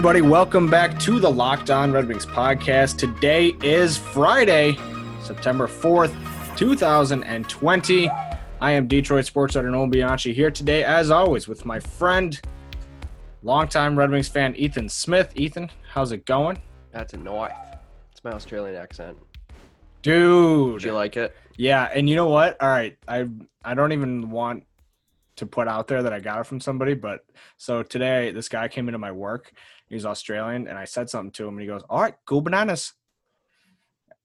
everybody? Welcome back to the Locked On Red Wings podcast. Today is Friday, September 4th, 2020. I am Detroit sports editor Nolan Bianchi here today, as always, with my friend, longtime Red Wings fan Ethan Smith. Ethan, how's it going? That's a north. It's my Australian accent. Dude. Did you like it? Yeah, and you know what? All right, I I don't even want to put out there that I got it from somebody, but so today this guy came into my work. He's Australian, and I said something to him, and he goes, "All right, cool bananas."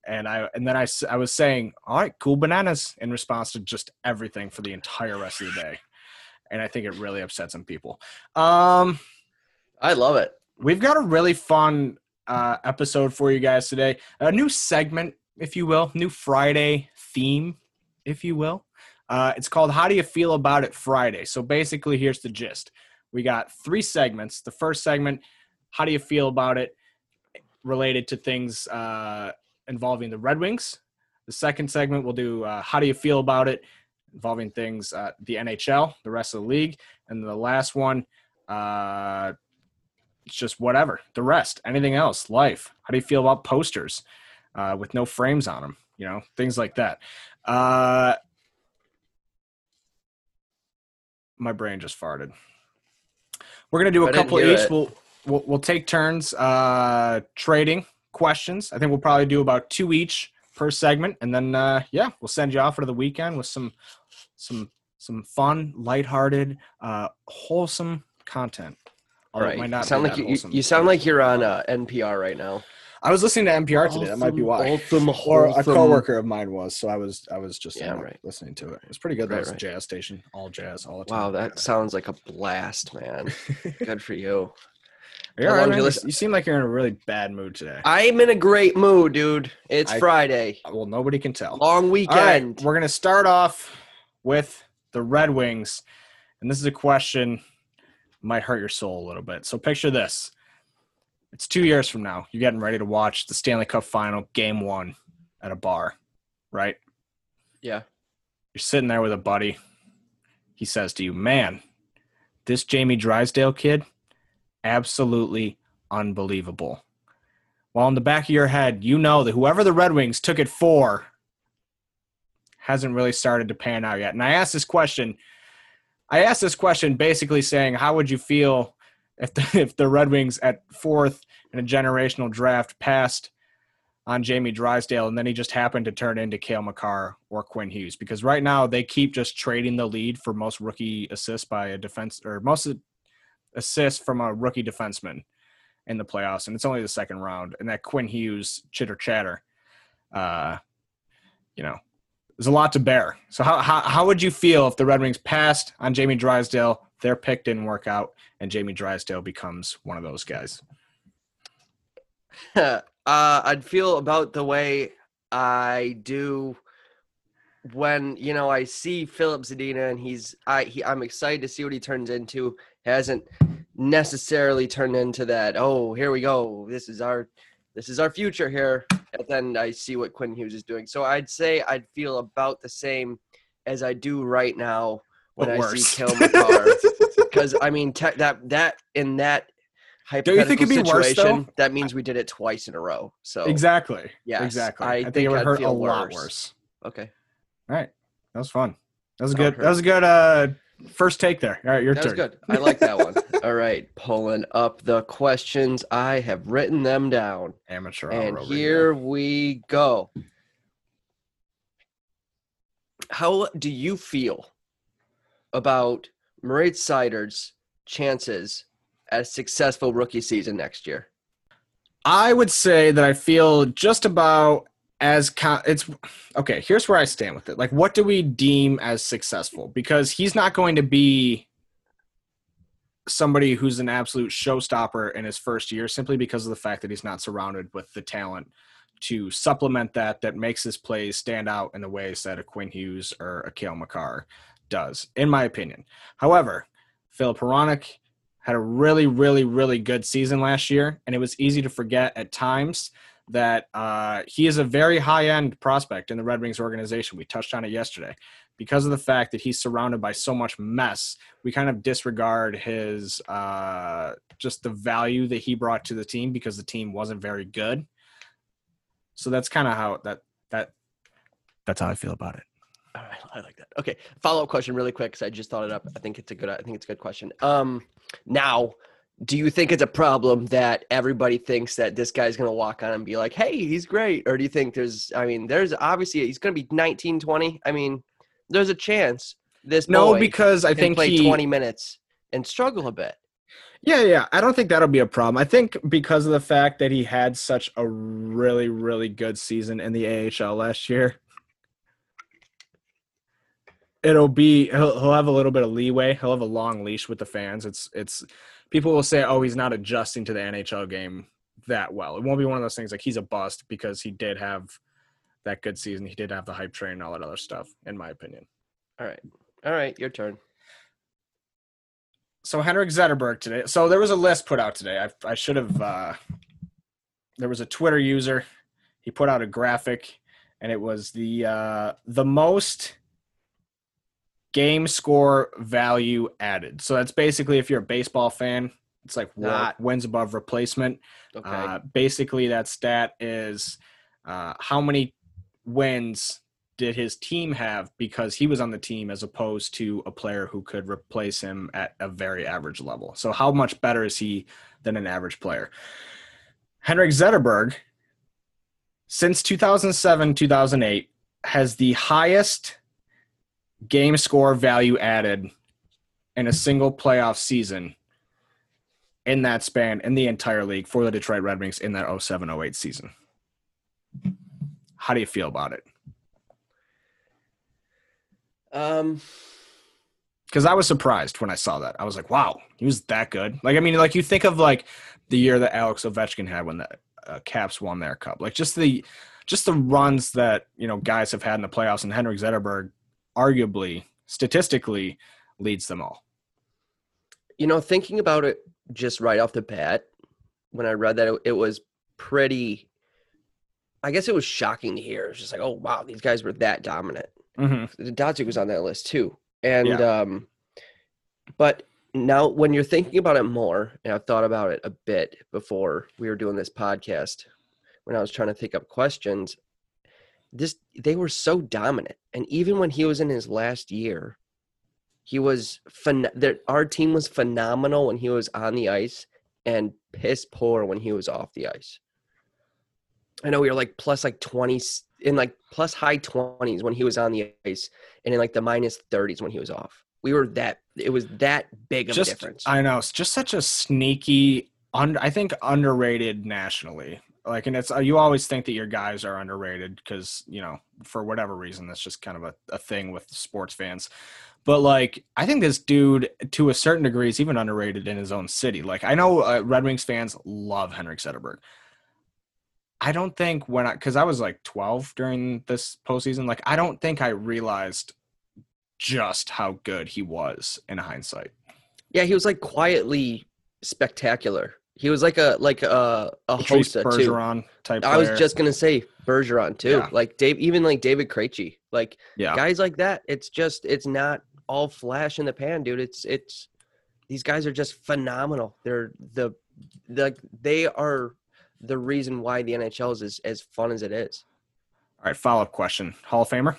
And I and then I, I was saying, "All right, cool bananas," in response to just everything for the entire rest of the day, and I think it really upset some people. Um, I love it. we've got a really fun uh, episode for you guys today. A new segment, if you will, new Friday theme, if you will. Uh, it's called "How Do You Feel About It Friday." So basically, here's the gist: we got three segments. The first segment, "How do you feel about it?" related to things uh, involving the Red Wings. The second segment, we'll do uh, "How do you feel about it?" involving things uh, the NHL, the rest of the league, and the last one. Uh, it's just whatever the rest anything else life how do you feel about posters uh, with no frames on them you know things like that uh, my brain just farted we're gonna do a couple each it. we'll, we'll we'll take turns uh trading questions i think we'll probably do about two each per segment and then uh yeah we'll send you off for the weekend with some some some fun lighthearted uh wholesome content All right, might not sound like you, you sound like you're on uh, NPR right now. I was listening to NPR today. That might be why. Awesome, Or a wholesome- coworker of mine was, so I was I was just Yeah, right. listening to it. It was pretty good. That Right, a jazz station, all jazz, all the time. Wow, that sounds like a blast, man. Good for you. Are you How all right, long man? you You listen- you seem like you're in a really bad mood today. I'm in a great mood, dude. It's I- Friday. well, nobody can tell. Long All right, weekend. we're gonna start off with the Red Wings, and this is a question might hurt your soul a little bit. So picture this: it's two years from now. You're getting ready to watch the Stanley Cup Final, Game One, at a bar, right? yeah. You're sitting there with a buddy. He says to you, "Man, this Jamie Drysdale kid, absolutely unbelievable." While in the back of your head, you know that whoever the Red Wings took it for hasn't really started to pan out yet. And I asked this question. I asked this question basically saying, "How would you feel if the, if the Red Wings at fourth in a generational draft passed on Jamie Drysdale, and then he just happened to turn into Cale Makar or Quinn Hughes because right now they keep just trading the lead for most rookie assists by a defense or most assists from a rookie defenseman in the playoffs, and it's only the second round. And that Quinn Hughes chitter chatter, uh, you know, there's a lot to bear. So how, how how would you feel if the Red Wings passed on Jamie Drysdale, their pick didn't work out, and Jamie Drysdale becomes one of those guys? uh, I'd feel about the way I do when you know I see Filip Zadina and he's I he, I'm excited to see what he turns into. Hasn't necessarily turned into that. Oh, here we go. This is our this is our future here. And then I see what Quinn Hughes is doing. So I'd say I'd feel about the same as I do right now when I see Kel McCarr. Because I mean te- that that in that Don't you think hypothetical worse, situation, though? that means we did it twice in a row. So Exactly. yeah, exactly. I I, think, think it would I'd hurt a feel lot worse. worse. okay, All right, that was fun. That was a That would good. That was a good uh, first take there. All right, your that turn. was good. I like that one. All right, pulling up the questions. I have written them down, Amateur. and here we go. How do you feel about Moritz Seider's chances at a successful rookie season next year? I would say that I feel just about as it's okay. Here's where I stand with it. Like, what do we deem as successful? Because he's not going to be somebody who's an absolute showstopper in his first year simply because of the fact that he's not surrounded with the talent to supplement that that makes his plays stand out in the ways that a Quinn Hughes or a Cale Makar does, in my opinion. However, Filip Hronek had a really, really, really good season last year, and it was easy to forget at times that uh, he is a very high end prospect in the Red Wings organization. We touched on it yesterday. Because of the fact that he's surrounded by so much mess, we kind of disregard his uh, just the value that he brought to the team because the team wasn't very good. So that's kind of how that that that's how I feel about it. All right, I like that. Okay, follow up question, really quick, because I just thought it up. I think it's a good. I think it's a good question. Um, now, do you think it's a problem that everybody thinks that this guy's going to walk on and be like, "Hey, he's great," or do you think there's? I mean, there's obviously he's going to be 19, 20. I mean, there's a chance this No, boy because I can think play he 20 minutes and struggle a bit. Yeah, yeah. I don't think that'll be a problem. I think because of the fact that he had such a really, really good season in the AHL last year, it'll be he'll, he'll have a little bit of leeway. He'll have a long leash with the fans. It's it's people will say, "Oh, he's not adjusting to the NHL game that well." It won't be one of those things like he's a bust because he did have that good season. He did have the hype train and all that other stuff, in my opinion. All right, all right, your turn. so Henrik Zetterberg today. So there was a list put out today. I, I should have. Uh, there was a Twitter user. He put out a graphic, and it was the uh, the most game score value added. So that's basically if you're a baseball fan, it's like Not- wins above replacement. Okay, Uh, basically, that stat is uh, how many wins did his team have because he was on the team as opposed to a player who could replace him at a very average level. So, how much better is he than an average player? Henrik Zetterberg, since 2007 2008, has the highest game score value added in a single playoff season in that span in the entire league for the Detroit Red Wings in that 07 08 season. How do you feel about it? um, Because I was surprised when I saw that. I was like, wow, he was that good. Like, I mean, like you think of like the year that Alex Ovechkin had when the uh, Caps won their cup, like just the just the runs that you know guys have had in the playoffs, and Henrik Zetterberg, arguably statistically, leads them all. you know, thinking about it just right off the bat, when I read that, it, was pretty. I guess it was shocking to hear. It was just like, oh wow, these guys were that dominant. Mm-hmm. Datsyuk was on that list too, and Yeah. um, but now when you're thinking about it more, and I've thought about it a bit before we were doing this podcast, when I was trying to think up questions, this they were so dominant, and even when he was in his last year, he was phen- Our team was phenomenal when he was on the ice, and piss poor when he was off the ice. I know we were like plus like 20 in like plus high 20s when he was on the ice and in like the minus 30s when he was off. We were that it was that big of just a difference. I know it's just such a sneaky, un, I think underrated nationally. Like, and it's uh, you always think that your guys are underrated because you know for whatever reason that's just kind of a, a thing with sports fans. But like, I think this dude to a certain degree is even underrated in his own city. Like, I know uh, Red Wings fans love Henrik Zetterberg. I don't think when I because I was like 12 during this postseason, like I don't think I realized just how good he was in hindsight. yeah, he was like quietly spectacular. He was like a like a a Patrice Hossa too. Bergeron type. I was just gonna say Bergeron too. Yeah. Like Dave, even like David Krejci, like yeah, guys like that. It's just it's not all flash in the pan, dude. It's it's these guys are just phenomenal. They're the the they are the reason why the NHL is as, as fun as it is. All right, follow up question. Hall of Famer.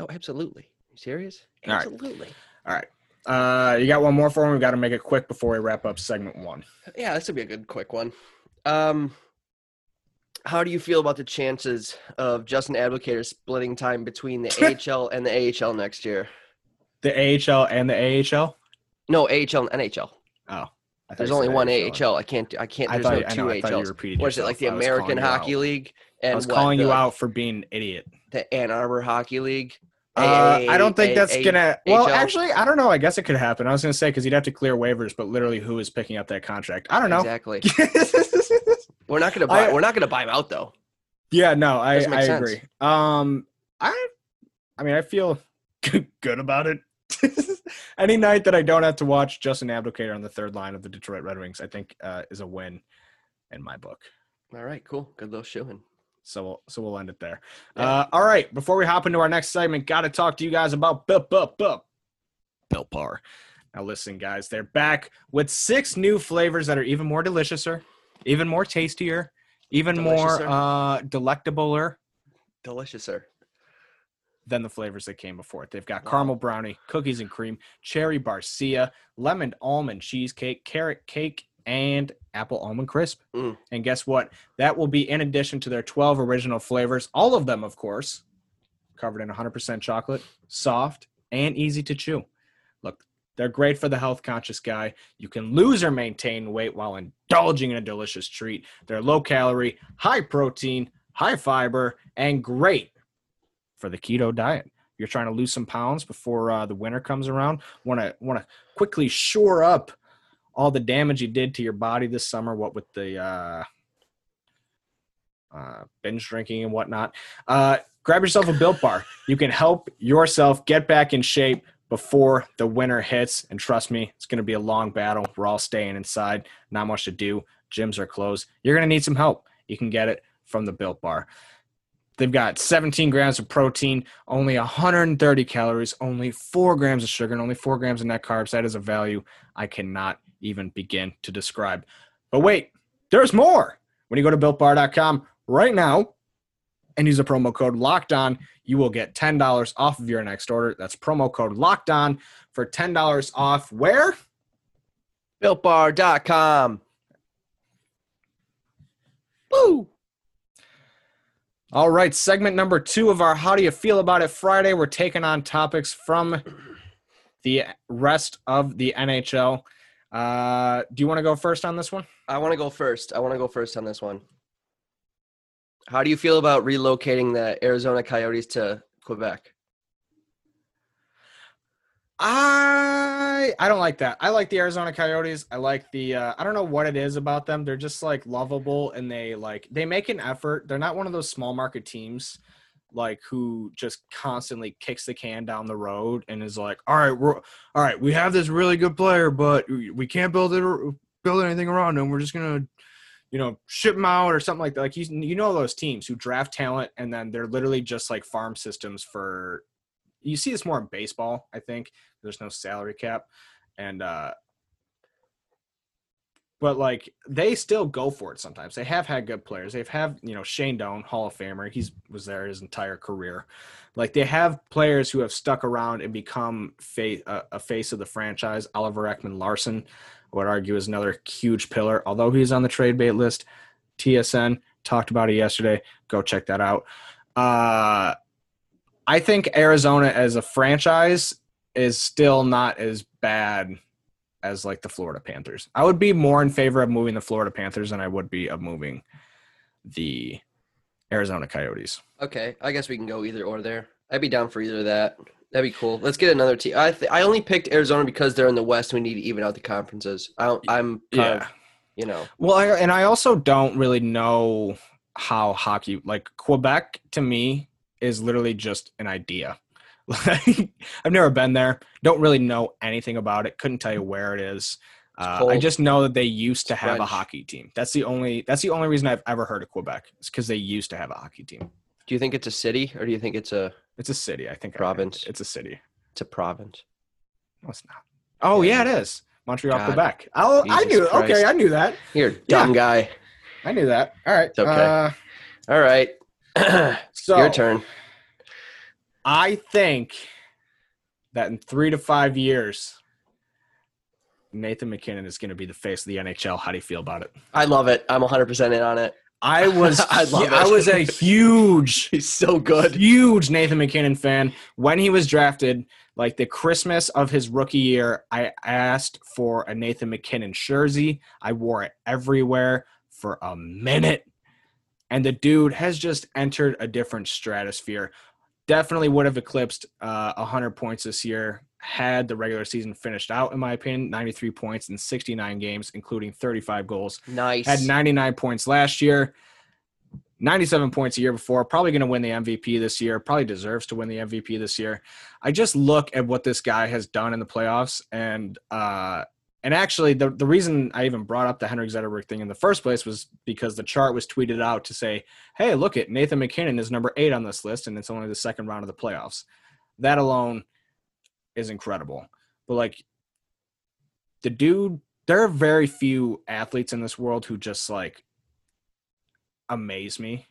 Oh, absolutely. You serious? All right. Absolutely. All right. Uh, you got one more for me. We got to make it quick before we wrap up segment one. Yeah, this would be a good quick one. Um, how do you feel about the chances of Justin Abdelkader splitting time between the AHL and the AHL next year? The AHL and the AHL. No, AHL and NHL. Oh, There's only one AHL. I can't. I can't. I There's thought, no two know, I thought you AHLs. What is it like the American Hockey. League and I was what, calling you out for being an idiot. the Ann Arbor Hockey League? Uh, I don't think that's gonna. Well, actually, I don't know. I guess it could happen. I was gonna say because you'd have to clear waivers, but literally, who is picking up that contract? I don't know. Exactly. We're not gonna buy. We're not gonna buy him out though. yeah, no, I, I agree. Um, I, I mean, I feel good about it. Any night that I don't have to watch Justin Abdelkader on the third line of the Detroit Red Wings, I think uh, is a win in my book. All right, cool. Good little showing. So we'll so we'll end it there. Yeah. Uh, all right. Before we hop into our next segment, got to talk to you guys about Built Built Built Bar. Now listen, guys, they're back with six new flavors that are even more deliciouser, even more tastier, even more uh, delectabler, deliciouser than the flavors that came before it. They've got wow. caramel brownie, cookies and cream, cherry barcia, lemon almond cheesecake, carrot cake, and apple almond crisp. Mm. And guess what? That will be in addition to their 12 original flavors, all of them, of course, covered in 100% chocolate, soft, and easy to chew. Look, they're great for the health conscious guy. You can lose or maintain weight while indulging in a delicious treat. They're low calorie, high protein, high fiber, and great for the keto diet. You're trying to lose some pounds before uh, the winter comes around. Want to want to quickly shore up all the damage you did to your body this summer, what with the uh, uh, binge drinking and whatnot. Uh, grab yourself a built bar. You can help yourself get back in shape before the winter hits. And trust me, it's going to be a long battle. We're all staying inside, not much to do. Gyms are closed. You're going to need some help. You can get it from the built bar. They've got 17 grams of protein, only 130 calories, only 4 grams of sugar, and only 4 grams of net carbs. That is a value I cannot even begin to describe. But wait, there's more. When you go to builtbar.com right now and use the promo code locked on, you will get $10 off of your next order. That's promo code locked on for $10 off. Where? Builtbar.com. Woo! All right, segment number two of our How Do You Feel About It Friday. We're taking on topics from the rest of the NHL. Uh, do you want to go first on this one? I want to go first. I want to go first on this one. How do you feel about relocating the Arizona Coyotes to Quebec? I I don't like that. I like the Arizona Coyotes. I like the uh, I don't know what it is about them. They're just like lovable and they like they make an effort. They're not one of those small market teams like who just constantly kicks the can down the road and is like, "All right, we're all right. We have this really good player, but we can't build it build anything around him. We're just gonna, you know, ship him out or something like that." Like you, you know those teams who draft talent and then they're literally just like farm systems for. You see this more in baseball, I think. There's no salary cap, and uh, but like they still go for it sometimes. They have had good players. They've have you know Shane Doan, Hall of Famer. He's was there his entire career. Like they have players who have stuck around and become uh, a face of the franchise. Oliver Ekman Larsson, I would argue, is another huge pillar. Although he's on the trade bait list, TSN talked about it yesterday. Go check that out. Uh, I think Arizona as a franchise is still not as bad as like the Florida Panthers. I would be more in favor of moving the Florida Panthers than I would be of moving the Arizona Coyotes. Okay, I guess we can go either or there. I'd be down for either of that. That'd be cool. Let's get another team. I th- I only picked Arizona because they're in the West. We need to even out the conferences. I am yeah. Of, you know. Well, I, and I also don't really know how hockey like Quebec to me is literally just an idea. I've never been there. Don't really know anything about it. Couldn't tell you where it is. Uh, I just know that they used to have French. a hockey team. That's the only. That's the only reason I've ever heard of Quebec. It's because they used to have a hockey team. Do you think it's a city or do you think it's a? It's a city. I think province. I it's a city. It's a province. No, it's not. Oh yeah, yeah it is. Montreal, God. Quebec. Oh, I knew. Christ. Okay, I knew that. Here, dumb yeah. guy. I knew that. All right. It's okay. Uh, All right. so your turn. I think that in three to five years, Nathan MacKinnon is going to be the face of the NHL. How do you feel about it? I love it. I'm 100% in on it. I was I, love I was a huge he's so good. Huge Nathan MacKinnon fan when he was drafted like the Christmas of his rookie year I asked for a Nathan MacKinnon jersey. I wore it everywhere for a minute and the dude has just entered a different stratosphere definitely would have eclipsed uh, 100 points this year had the regular season finished out, in my opinion. 93 points in 69 games, including 35 goals. Nice. Had 99 points last year, 97 points a year before. Probably going to win the MVP this year. Probably deserves to win the MVP this year. I just look at what this guy has done in the playoffs, and uh, and actually, the, the reason I even brought up the Henrik Zetterberg thing in the first place was because the chart was tweeted out to say, hey, look at Nathan MacKinnon is number eight on this list, and it's only the second round of the playoffs. That alone is incredible. But like the dude, there are very few athletes in this world who just like amaze me.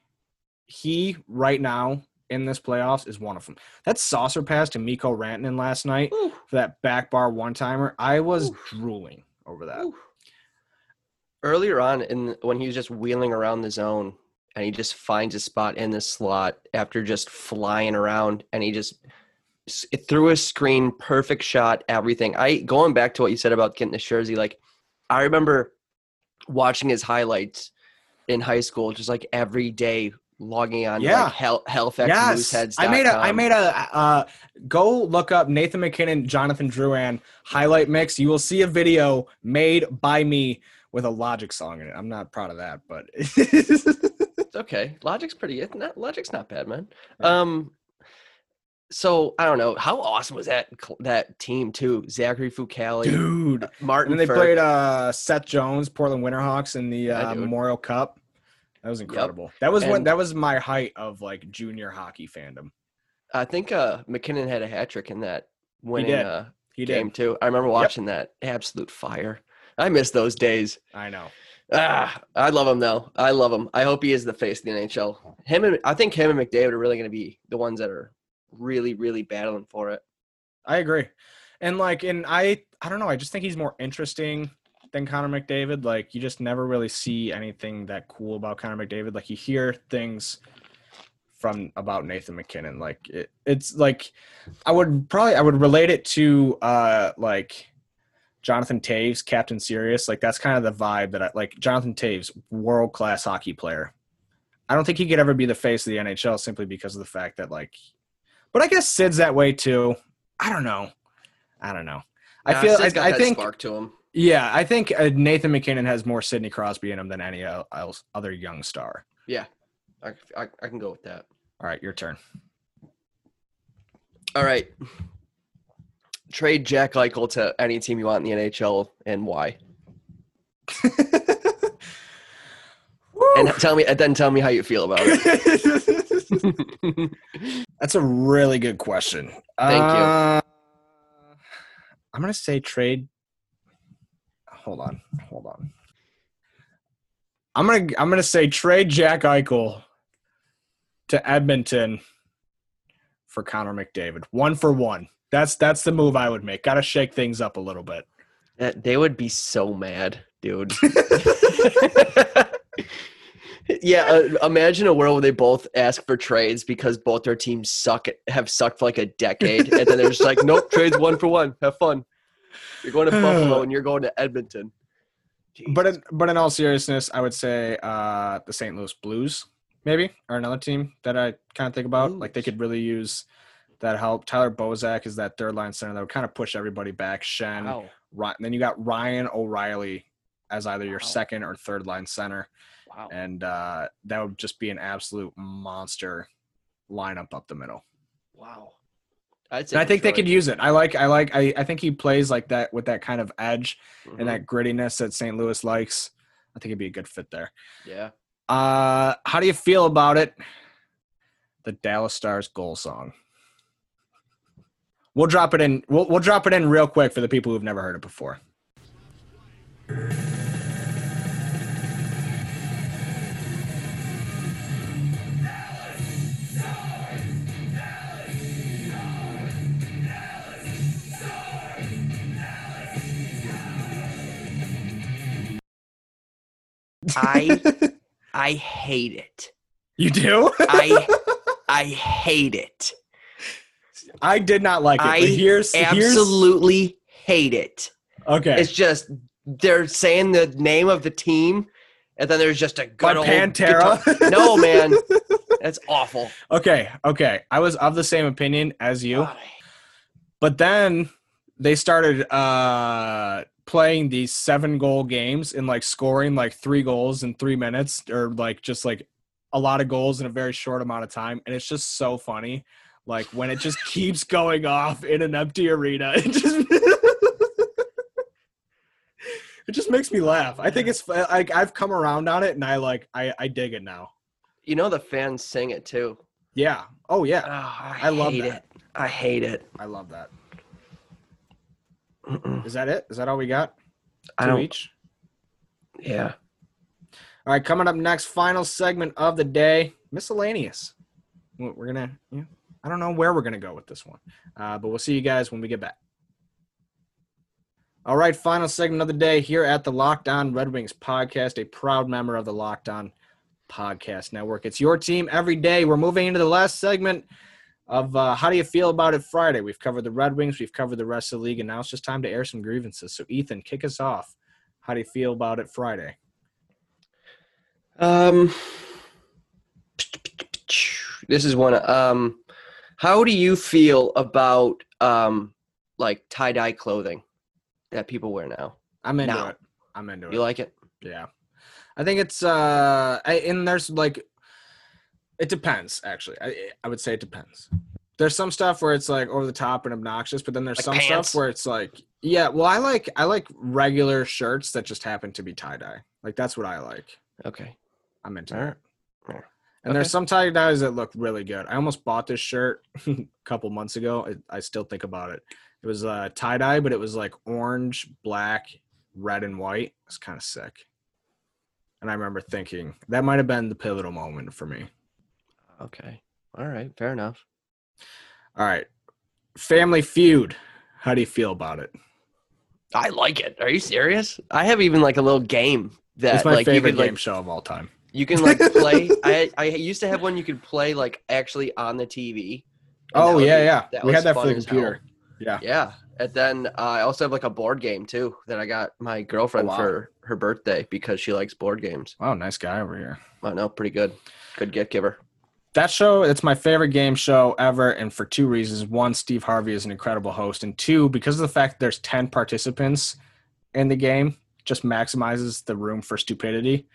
He right now in this playoffs is one of them. That saucer pass to Mikko Rantanen last night Ooh, for that back bar one timer, I was drooling over that. ooh. Earlier on, in when he was just wheeling around the zone, and he just finds a spot in the slot after just flying around, and he just it threw a screen, perfect shot, everything. I going back to what you said about getting the jersey, like I remember watching his highlights in high school, just like every day, logging on Yeah. like Hal- Halifax Yes. I made a I made a uh, go look up Nathan MacKinnon, Jonathan Drouin highlight mix. You will see a video made by me with a Logic song in it. I'm not proud of that, but It's okay. Logic's pretty. It's not, Logic's not bad, man. Um, so I don't know how awesome was that that team too. Zachary Fucale, dude. Martin. And they played uh, Seth Jones, Portland Winterhawks in the uh, dude. Memorial Cup. That was incredible. That was when that was my height of like junior hockey fandom. I think uh, MacKinnon had a hat trick in that winning did. uh, He game did. too. I remember watching that. Absolute fire. I miss those days. I know. Ah, I love him though. I love him. I hope he is the face of the NHL. Him and I think him and McDavid are really going to be the ones that are really, really battling for it. I agree. And like, and I, I don't know. I just think he's more interesting than Connor McDavid. Like, you just never really see anything that cool about Connor McDavid. Like, you hear things from about Nathan MacKinnon. Like, it, it's like, I would probably, I would relate it to uh like Jonathan Toews, Captain Serious. Like, that's kind of the vibe that I like. Jonathan Toews, world class hockey player. I don't think he could ever be the face of the NHL simply because of the fact that like, but I guess Sid's that way too. I don't know. I don't know. I Nah, feel. I, got I that think. spark to him. Yeah, I think uh, Nathan MacKinnon has more Sidney Crosby in him than any else other young star. I, I, I can go with that. All right, your turn. All right. Trade Jack Eichel to any team you want in the NHL and why. And tell me, and then tell me how you feel about it. That's a really good question. Thank you. Uh, I'm gonna say trade. Hold on, hold on. I'm gonna I'm gonna say trade Jack Eichel to Edmonton for Connor McDavid. One for one. That's that's the move I would make. Got to shake things up a little bit. That- they would be so mad, dude. yeah, uh, imagine a world where they both ask for trades because both their teams suck, have sucked for like a decade, and then they're just like, "Nope, trades one for one. Have fun." You're going to Buffalo and you're going to Edmonton. But in, but in all seriousness, I would say uh, the St. Louis Blues maybe are another team that I kind of think about. Like they could really use that help. Tyler Bozak is that third line center that would kind of push everybody back. Schenn, Wow. Ry- then you got Ryan O'Reilly as either your Wow. second or third line center, Wow. and uh, that would just be an absolute monster lineup up the middle. Wow. I'd say And I think they could use it. I like I like I, I think he plays like that with that kind of edge Mhm. and that grittiness that St. Louis likes. I think it'd be a good fit there. Yeah. Uh, how do you feel about it? The Dallas Stars goal song. We'll drop it in. We'll we'll drop it in real quick for the people who've never heard it before. I I hate it. you do? I I hate it. I did not like it. I here's here's Absolutely hate it. okay. It's just they're saying the name of the team, and then there's just a By good old Pantera. guitar- No, man, that's awful. okay, okay. I was of the same opinion as you. God, But then they started uh playing these seven goal games and like scoring like three goals in three minutes or like just like a lot of goals in a very short amount of time. And it's just so funny. Like when it just keeps going off in an empty arena. It just It just makes me laugh. I think it's like I've come around on it, and I like I I dig it now. You know the fans sing it too. Yeah. Oh Oh, yeah. Ah, I, I love hate that. it. I hate it. I love that. Is that it? Is that all we got? I Two don't. each. Yeah. All right, coming up next, final segment of the day, miscellaneous. We're gonna, yeah, I don't know where we're gonna go with this one, uh, but we'll see you guys when we get back. All right, final segment of the day here at the Locked On Red Wings podcast, a proud member of the Locked On Podcast Network. It's your team every day. We're moving into the last segment of uh, how do you feel about it Friday? We've covered the Red Wings, we've covered the rest of the league, and now it's just time to air some grievances. So, Ethan, kick us off. How do you feel about it Friday? Um. This is one. Um, how do you feel about um like tie dye clothing that people wear now? I'm into Now. it. I'm into it. You like it? Yeah. I think it's uh I, and there's like it depends actually. I I would say it depends. There's some stuff where it's like over the top and obnoxious, but then there's Like some pants? stuff where it's like yeah, well I like I like regular shirts that just happen to be tie-dye. Like that's what I like. Okay. I'm into All it. right. And there's Okay. some tie-dyes that look really good. I almost bought this shirt a couple months ago. I, I still think about it. It was uh tie-dye, but it was like orange, black, red, and white. It's kind of sick. And I remember thinking that might have been the pivotal moment for me. Okay. All right. Fair enough. All right. Family Feud. How do you feel about it? I like it. Are you serious? I have even like a little game that it's my like you favorite could game like show of all time. you can like play. I I used to have one you could play like actually on the TV. Oh yeah, be- yeah. We had that for the as hell. computer. Yeah. Yeah, and then uh, I also have like a board game too that I got my girlfriend Oh, wow. for her birthday because she likes board games. Wow, nice guy over here. I know, pretty good. Good gift giver. That show it's my favorite game show ever and for two reasons one steve harvey is an incredible host and two because of the fact there's 10 participants in the game just maximizes the room for stupidity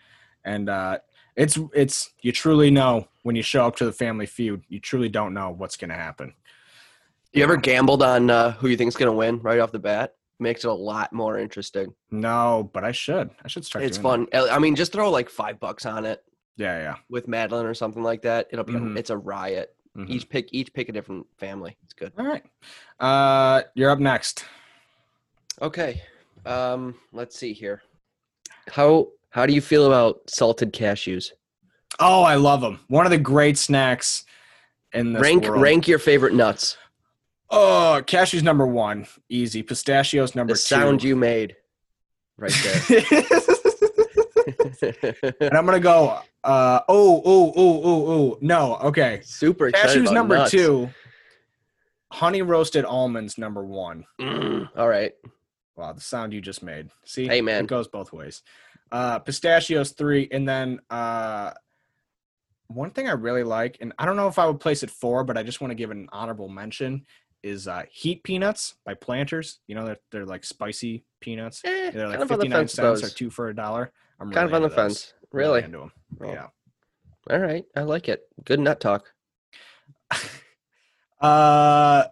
and uh it's it's you truly know when you show up to the family feud you truly don't know what's going to happen You ever gambled on uh, who you think's gonna win right off the bat? Makes it a lot more interesting. no but i should i should start It's fun. I mean, just throw like five bucks on it that. Yeah yeah with Madeline or something like that. It'll be. Mhm. A, it's a riot. Mhm. Each pick. Each pick a different family. It's good. all right uh you're up next Okay. Um. Let's see here. How How do you feel about salted cashews? oh i love them one of the great snacks in this rank world. Rank your favorite nuts. Oh, cashews number one, easy. Pistachios number The sound you made. Right there. and I'm gonna go. Uh, oh, oh, oh, oh, oh. No, okay. Super excited Cashews number nuts. two. Honey roasted almonds number one. Mm, all right. Wow, the sound you just made. See, Hey, man. it goes both ways. Uh, pistachios three, and then uh, one thing I really like, and I don't know if I would place it four, but I just want to give it an honorable mention. Is uh, heat peanuts by Planters? You know they're they're like spicy peanuts. Eh, They're like kind of on the 59 fence with cents or two for a dollar. I'm Kind of on the those. fence. Really? into them. Oh. Yeah. All right. I like it. Good nut talk. Uh,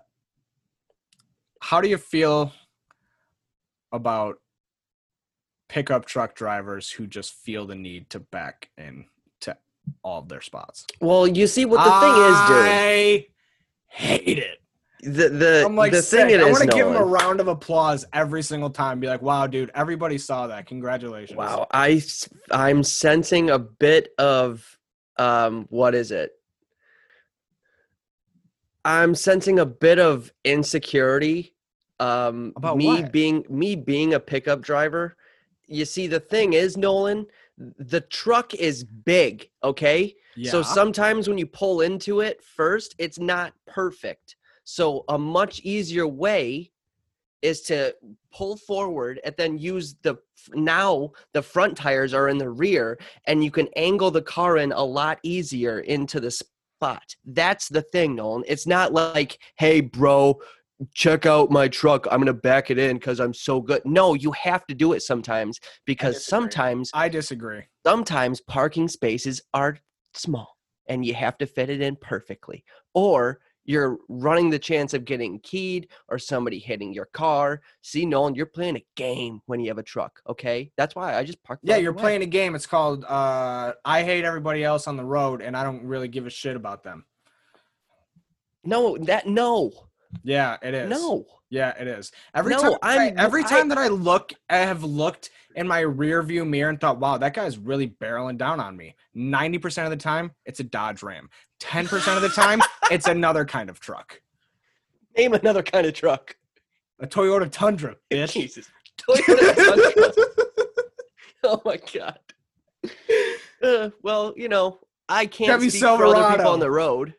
how do you feel about pickup truck drivers who just feel the need to back in to all of their spots? Well, you see what the thing is, dude. I hate it. The the I'm like, the sick. thing it I want to give him a round of applause every single time. Be like, wow, dude, everybody saw that. Congratulations. Wow, I I'm sensing a bit of um what is it? I'm sensing a bit of insecurity um About me what? being me being a pickup driver. You see the thing is Nolan, the truck is big, okay? So sometimes when you pull into it first, it's not perfect. So a much easier way is to pull forward and then use the now the front tires are in the rear and you can angle the car in a lot easier into the spot. That's the thing, Nolan. It's not like, hey, bro, check out my truck. I'm gonna back it in because I'm so good. No, you have to do it sometimes because disagree. sometimes I disagree. sometimes parking spaces are small and you have to fit it in perfectly or you're running the chance of getting keyed or somebody hitting your car. See, Nolan, you're playing a game when you have a truck. Okay, that's why I just parked. Yeah, you're away. playing a game. It's called uh, I hate everybody else on the road, and I don't really give a shit about them. No, that no, Yeah, it is. no. Yeah, it is. Every No, time, I, every I- time that I look, I have looked in my rear view mirror and thought, "Wow, that guy's really barreling down on me." Ninety percent of the time, it's a Dodge Ram. Ten percent of the time, it's another kind of truck, Name another kind of truck. a Toyota Tundra, bitch. Jesus. Toyota Tundra. oh my god. Uh, well, you know, I can't Chevy speak for other people on the road.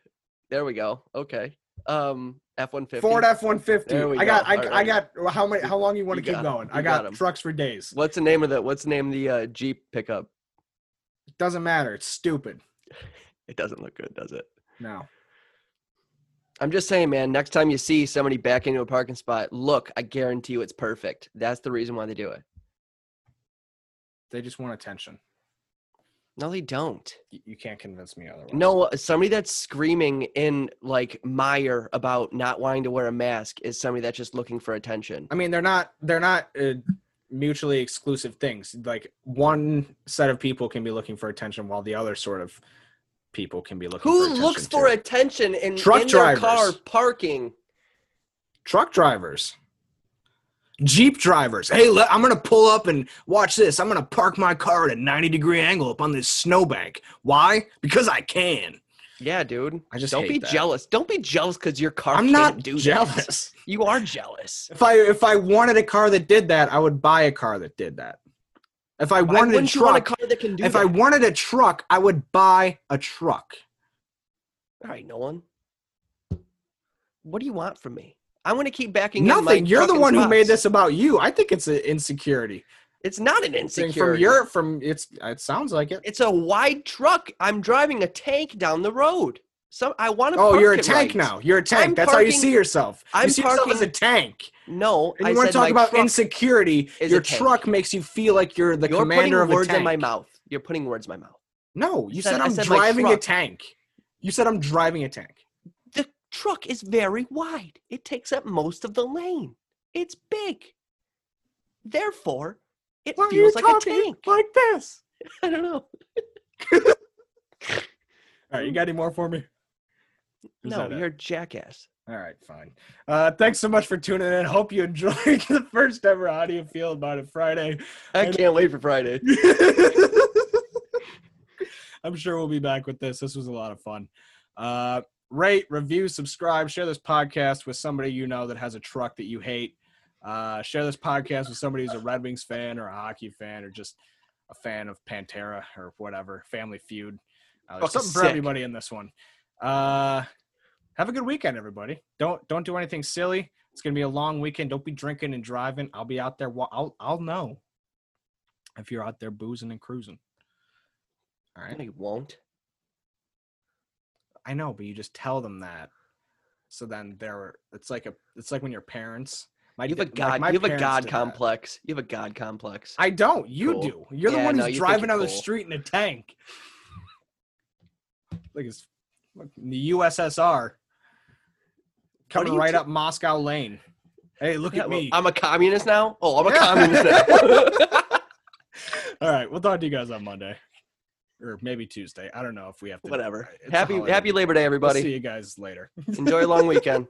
There we go. Okay. Um, F one fifty. Ford F one fifty. I got. go. I, All I got. How many? How long you want to keep going? I got got trucks for days. What's the name of the What's the name of the uh, Jeep pickup? It doesn't matter. It's stupid. It doesn't look good, does it? No. I'm just saying, man. Next time you see somebody back into a parking spot, look. I guarantee you, it's perfect. That's the reason why they do it. They just want attention. No, they don't. You, can't convince me otherwise. No, somebody that's screaming in like mire about not wanting to wear a mask is somebody that's just looking for attention. I mean, they're not. They're not uh, mutually exclusive things. Like one set of people can be looking for attention, while the other sort of people can be looking. for attention. Who attention looks for too. attention in, Truck in their car drivers. parking? Truck drivers. Jeep drivers. Hey, le- I'm gonna pull up and watch this. I'm gonna park my car at a 90 degree angle up on this snowbank. Why? Because I can. Yeah, dude. I just don't be that. jealous. Don't be jealous because your car. I'm can't not do that. jealous. You are jealous. If I if I wanted a car that did that, I would buy a car that did that. If I wanted a wouldn't want a truck, car that can do if that? I wanted a truck, I would buy a truck. All right, Nolan. What do you want from me? I'm going to keep backing. Nothing. You're the one who made this about you. I think it's an insecurity. It's not an insecurity. From your from it's it sounds like it. It's a wide truck. I'm driving a tank down the road. So I want to. Oh, you're a tank right. now. You're a tank. I'm That's how you see yourself. I'm you see yourself as a tank. No, And I you want said to talk about insecurity? Your truck makes you feel like you're the You're commander of putting a words tank. in my mouth. You're putting words in my mouth. No, you said- said, I I'm said driving a tank. You said I'm driving a tank. The truck is very wide. It takes up most of the lane. It's big. Therefore, it Why are feels you like a tank. like this? I don't know. All right, you got any more for me? Is No, you're a jackass. All right, fine. Uh, thanks so much for tuning in. Hope you enjoyed the first ever audio feel about it Friday. I And- can't wait for Friday. I'm sure we'll be back with this. This was a lot of fun. Uh, rate, review, subscribe, share this podcast with somebody you know that has a truck that you hate. Uh, share this podcast with somebody who's a Red Wings fan or a hockey fan or just a fan of Pantera or whatever, Family Feud. Uh, Fucking something for sick. everybody in this one. Uh, have a good weekend, everybody. Don't don't do anything silly. It's gonna be a long weekend. Don't be drinking and driving. I'll be out there. I'll I'll know if you're out there boozing and cruising. All right. You won't. I know, but you just tell them that. So then they're it's like a it's like when your parents my You have a da- like god. you have a god did that. complex. You have a god complex. I don't. You Cool. do. You're the one no, who's driving down the street in a tank. Like it's like the USSR coming right ta- up Moscow Lane. Hey, look Yeah, at well, me. I'm a communist now. Oh, I'm a Yeah. communist now. All right, we'll talk to you guys on Monday. Or maybe Tuesday. I don't know if we have to Whatever. Uh, happy. Happy Labor Day, We'll everybody. see you guys later. Enjoy a long weekend.